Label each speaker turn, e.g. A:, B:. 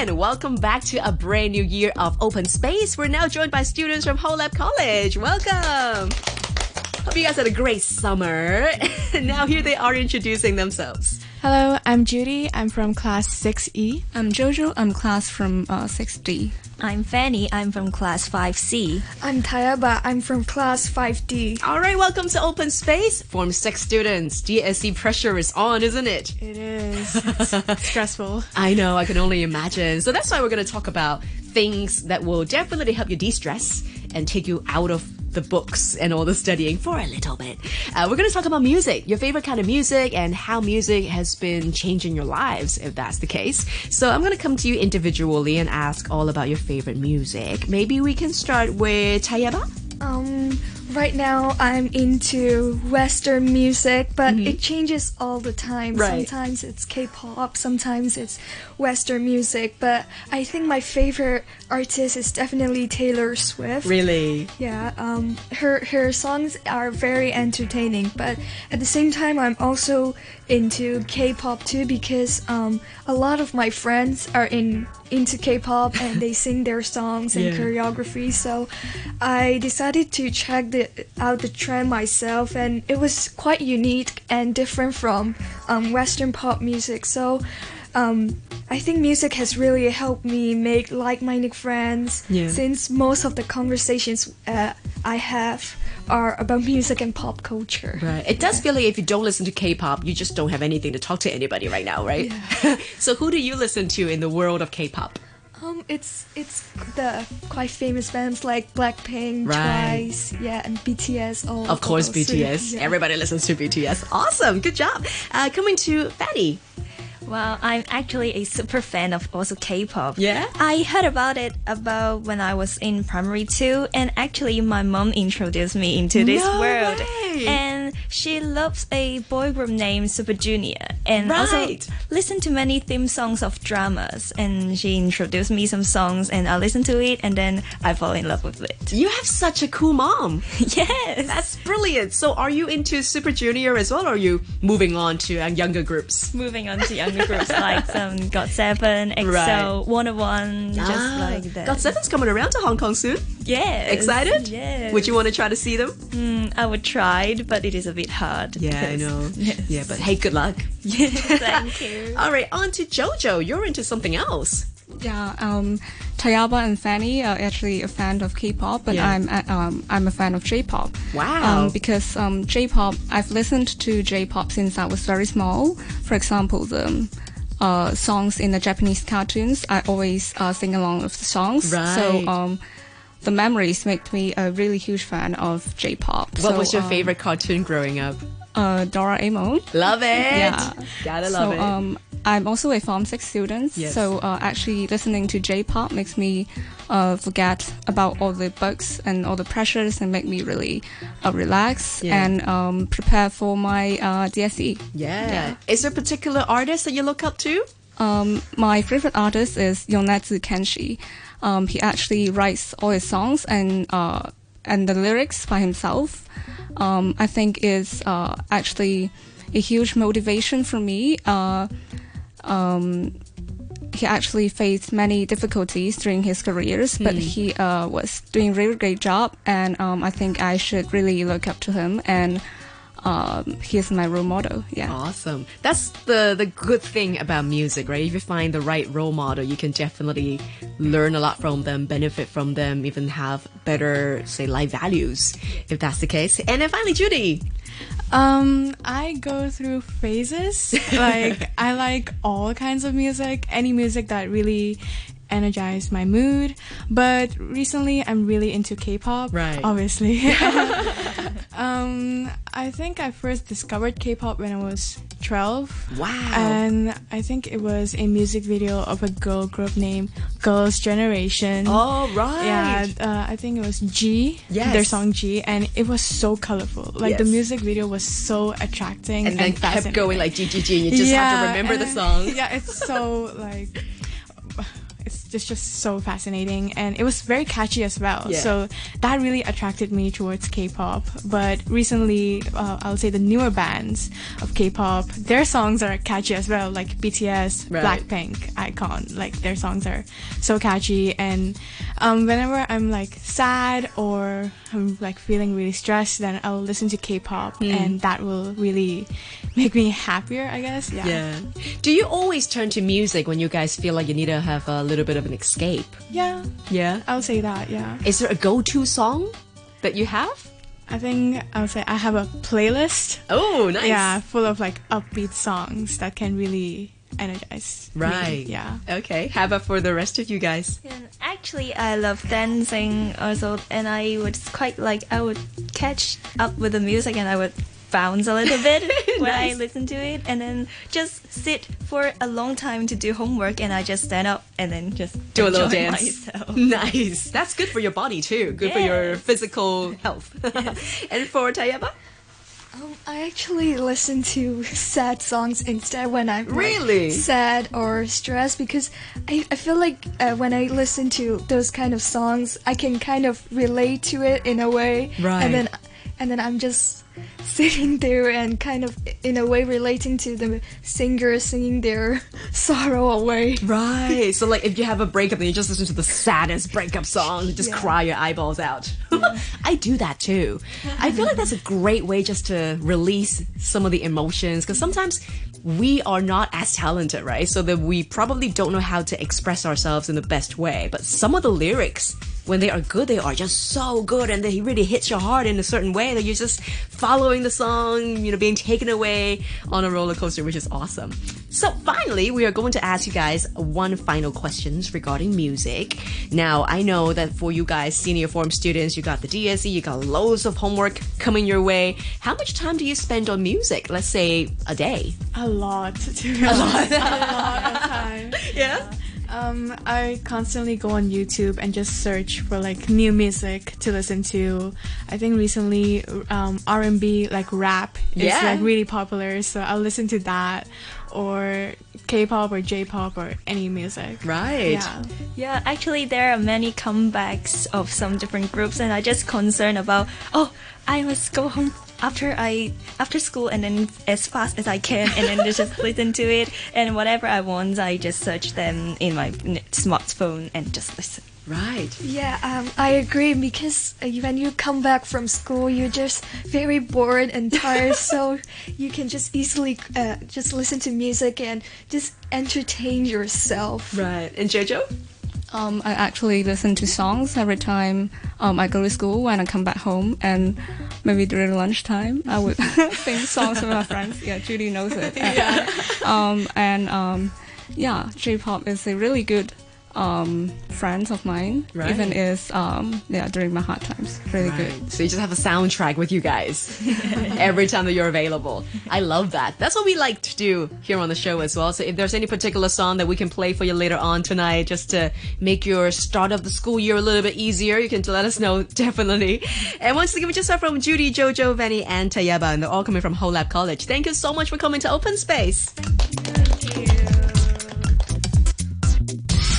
A: again. Welcome back to a brand new year of Open Space. We're now joined by students from Ho Lap College. Welcome. Hope you guys had a great summer. now here they are introducing themselves.
B: Hello, I'm Judy. I'm from class 6E.
C: I'm Jojo. I'm class from uh, 6D.
D: I'm Fanny. I'm from class 5C.
E: I'm Tayaba. I'm from class 5D.
A: All right, welcome to Open Space. Form 6 students. DSE pressure is on, isn't it?
B: It is. It's stressful.
A: I know, I can only imagine. So that's why we're going to talk about things that will definitely help you de stress and take you out of the books and all the studying for a little bit. Uh, we're going to talk about music, your favorite kind of music, and how music has been changing your lives, if that's the case. So I'm going to come to you individually and ask all about your favorite music. Maybe we can start with Tayaba.
E: Um, right now I'm into Western music, but it changes all the time.
A: Mm-hmm. Right.
E: Sometimes it's K-pop, sometimes it's Western music. But I think my favorite artist is definitely Taylor Swift.
A: Really?
E: Yeah, um, her her songs are very entertaining, but at the same time, I'm also into K-pop too because um, a lot of my friends are in into K-pop and they sing their songs and
A: Yeah.
E: choreography. So I decided to check the, out the trend myself, and it was quite unique and different from um, Western pop music. So. Um, I think music has really helped me make like-minded friends
A: Yeah.
E: since most of the conversations uh, I have are about music and pop culture.
A: Right. It does feel like if you don't listen to K-pop, you just don't have anything to talk to anybody right now, right? so who do you listen to in the world of K-pop?
E: It's it's the quite famous bands like Blackpink,
A: Right.
E: Twice, yeah, and BTS. All
A: Of course,
E: all
A: BTS.
E: yeah.
A: Everybody listens to BTS. Awesome. Good job. Uh, coming to Fanny.
D: Well, I'm actually a super fan of also K-pop.
A: Yeah?
D: I heard about it about when I was in primary two, and actually my mom introduced me into this
A: No
D: world.
A: way.
D: And she loves a boy group named Super Junior, and also
A: Right.
D: listened to many theme songs of dramas. And she introduced me some songs, and I listened to it, and then I fall in love with it.
A: You have such a cool mom.
D: yes,
A: That's brilliant. So are you into Super Junior as well, or are you moving on to uh, younger groups?
D: moving on to younger groups like some GOT7, EXO,
A: Right.
D: Wanna One, just
A: Ah,
D: like that.
A: God Seven's coming around to Hong Kong soon.
D: Yes.
A: Excited?
D: Yes.
A: Would you want to try to see them?
D: Mm, I would try, but it is a bit hard.
A: Yeah, I know.
D: Yes.
A: Yeah, but hey, good luck.
D: Yes, thank you.
A: All right, on to JoJo. You're into something else.
C: Yeah, um, Tayaba and Fanny are actually a fan of K-pop, but
A: Yeah.
C: I'm uh, um, I'm a fan of J-pop.
A: Wow.
C: Um, because um, J-pop, I've listened to J-pop since I was very small. For example, the uh, songs in the Japanese cartoons, I always uh, sing along with the songs.
A: Right.
C: So um, the memories make me a really huge fan of J-pop.
A: What
C: So,
A: was your
C: um,
A: favorite cartoon growing up?
C: Uh, Doraemon.
A: Love it.
C: Yeah.
A: Gotta love
C: so,
A: it.
C: um, I'm also a Form 6 student,
A: Yes.
C: so uh, actually listening to J-pop makes me uh, forget about all the books and all the pressures and make me really uh, relax
A: Yeah.
C: and um, prepare for my uh, DSE.
A: yeah. Is there a particular artist that you look up to?
C: Um, my favorite artist is Yonezu Kenshi. Um, he actually writes all his songs and uh, and the lyrics by himself. Um, I think is uh, actually a huge motivation for me. Uh, um, he actually faced many difficulties during his careers, but he uh, was doing a really great job, and um, I think I should really look up to him, and um, he is my role model. Yeah.
A: Awesome. That's the the good thing about music, right? If you find the right role model, you can definitely learn a lot from them, benefit from them, even have better, say, life values, if that's the case. And then finally, Judy.
B: Um, I go through phases. Like, I like all kinds of music, any music that really energize my mood. But recently, I'm really into K-pop.
A: Right.
B: Obviously. um, I think I first discovered K-pop when I was 12.
A: Wow.
B: And I think it was a music video of a girl group named Girls' Generation.
A: All right.
B: Yeah, uh, I think it was Gee.
A: Yes.
B: Their song Gee, and it was so colorful. Like the music video was so attracting
A: And then kept going like GGG, and you just have to remember the song.
B: Yeah, it's so like it's just so fascinating, and it was very catchy as well.
A: Yeah.
B: So that really attracted me towards K-pop. But recently, uh, I would say the newer bands of K-pop, their songs are catchy as well, like BTS,
A: Right.
B: Blackpink, iKON. Like their songs are so catchy, and um, whenever I'm like sad or I'm like feeling really stressed, then I'll listen to K-pop,
A: Hmm.
B: and that will really make me happier. I guess. Yeah.
A: Yeah. Do you always turn to music when you guys feel like you need to have a little bit of an escape?
B: Yeah.
A: Yeah.
B: I'll say that. Yeah.
A: Is there a go-to song that you have?
B: I think I would say I have a playlist.
A: Oh, nice.
B: Yeah, full of like upbeat songs that can really energize. me.
A: Right.
B: Yeah.
A: Okay. How about for the rest of you guys?
D: And actually, I love dancing also, and I would quite like I would catch up with the music and I would bounce a little bit when I listen to it, and then just sit for a long time to do homework, and I just stand up and then just
A: Do a little dance.
D: Myself.
A: Nice. That's good for your body too. Good for your physical health. and for Tayaba?
E: Um, I actually listen to sad songs instead when I'm like,
A: Really?
E: sad or stressed because I, I feel like uh, when I listen to those kind of songs, I can kind of relate to it in a way,
A: Right.
E: and then and then I'm just sitting there and kind of in a way relating to the singer singing their sorrow away.
A: Right. So like if you have a breakup and you just listen to the saddest breakup song, you just
E: Yeah.
A: cry your eyeballs out. I do that too. I feel like that's a great way just to release some of the emotions because sometimes we are not as talented, right? So that we probably don't know how to express ourselves in the best way. But some of the lyrics when they are good, they are just so good and they really hits your heart in a certain way that you're just following the song, you know, being taken away on a roller coaster, which is awesome. So finally, we are going to ask you guys one final questions regarding music. Now, I know that for you guys, senior form students, you got the DSE, you got loads of homework coming your way. How much time do you spend on music? Let's say a day.
B: A lot. To be honest. a lot of time.
A: Yeah.
B: Um, I constantly go on YouTube and just search for like new music to listen to. I think recently um, R&B like rap is
A: Yeah.
B: like really popular, so I'll listen to that or K-pop or J-pop or any music.
A: Right.
B: Yeah.
D: Yeah, actually, there are many comebacks of some different groups, and I just concerned about. Oh, I must go home after I after school, and then as fast as I can, and then just listen to it, and whatever I want, I just search them in my smartphone and just listen.
A: Right.
E: Yeah, um, I agree because uh, when you come back from school, you're just very bored and tired, so you can just easily uh, just listen to music and just entertain yourself.
A: Right. And Jojo?
C: Um, I actually listen to songs every time um, I go to school when I come back home, and maybe during lunchtime I would sing songs with my friends. Yeah, Judy knows it. yeah. Um, and um, yeah, J-pop is a really good um, friend of mine.
A: Right.
C: Even is um, yeah during my hard times, really good.
A: So you just have a soundtrack with you guys every time that you're available. I love that. That's what we like to do here on the show as well. So if there's any particular song that we can play for you later on tonight, just to make your start of the school year a little bit easier, you can let us know definitely. And once again, we just heard from Judy, Jojo, Fanny, and Tayaba, and they're all coming from Ho Lap College. Thank you so much for coming to Open Space.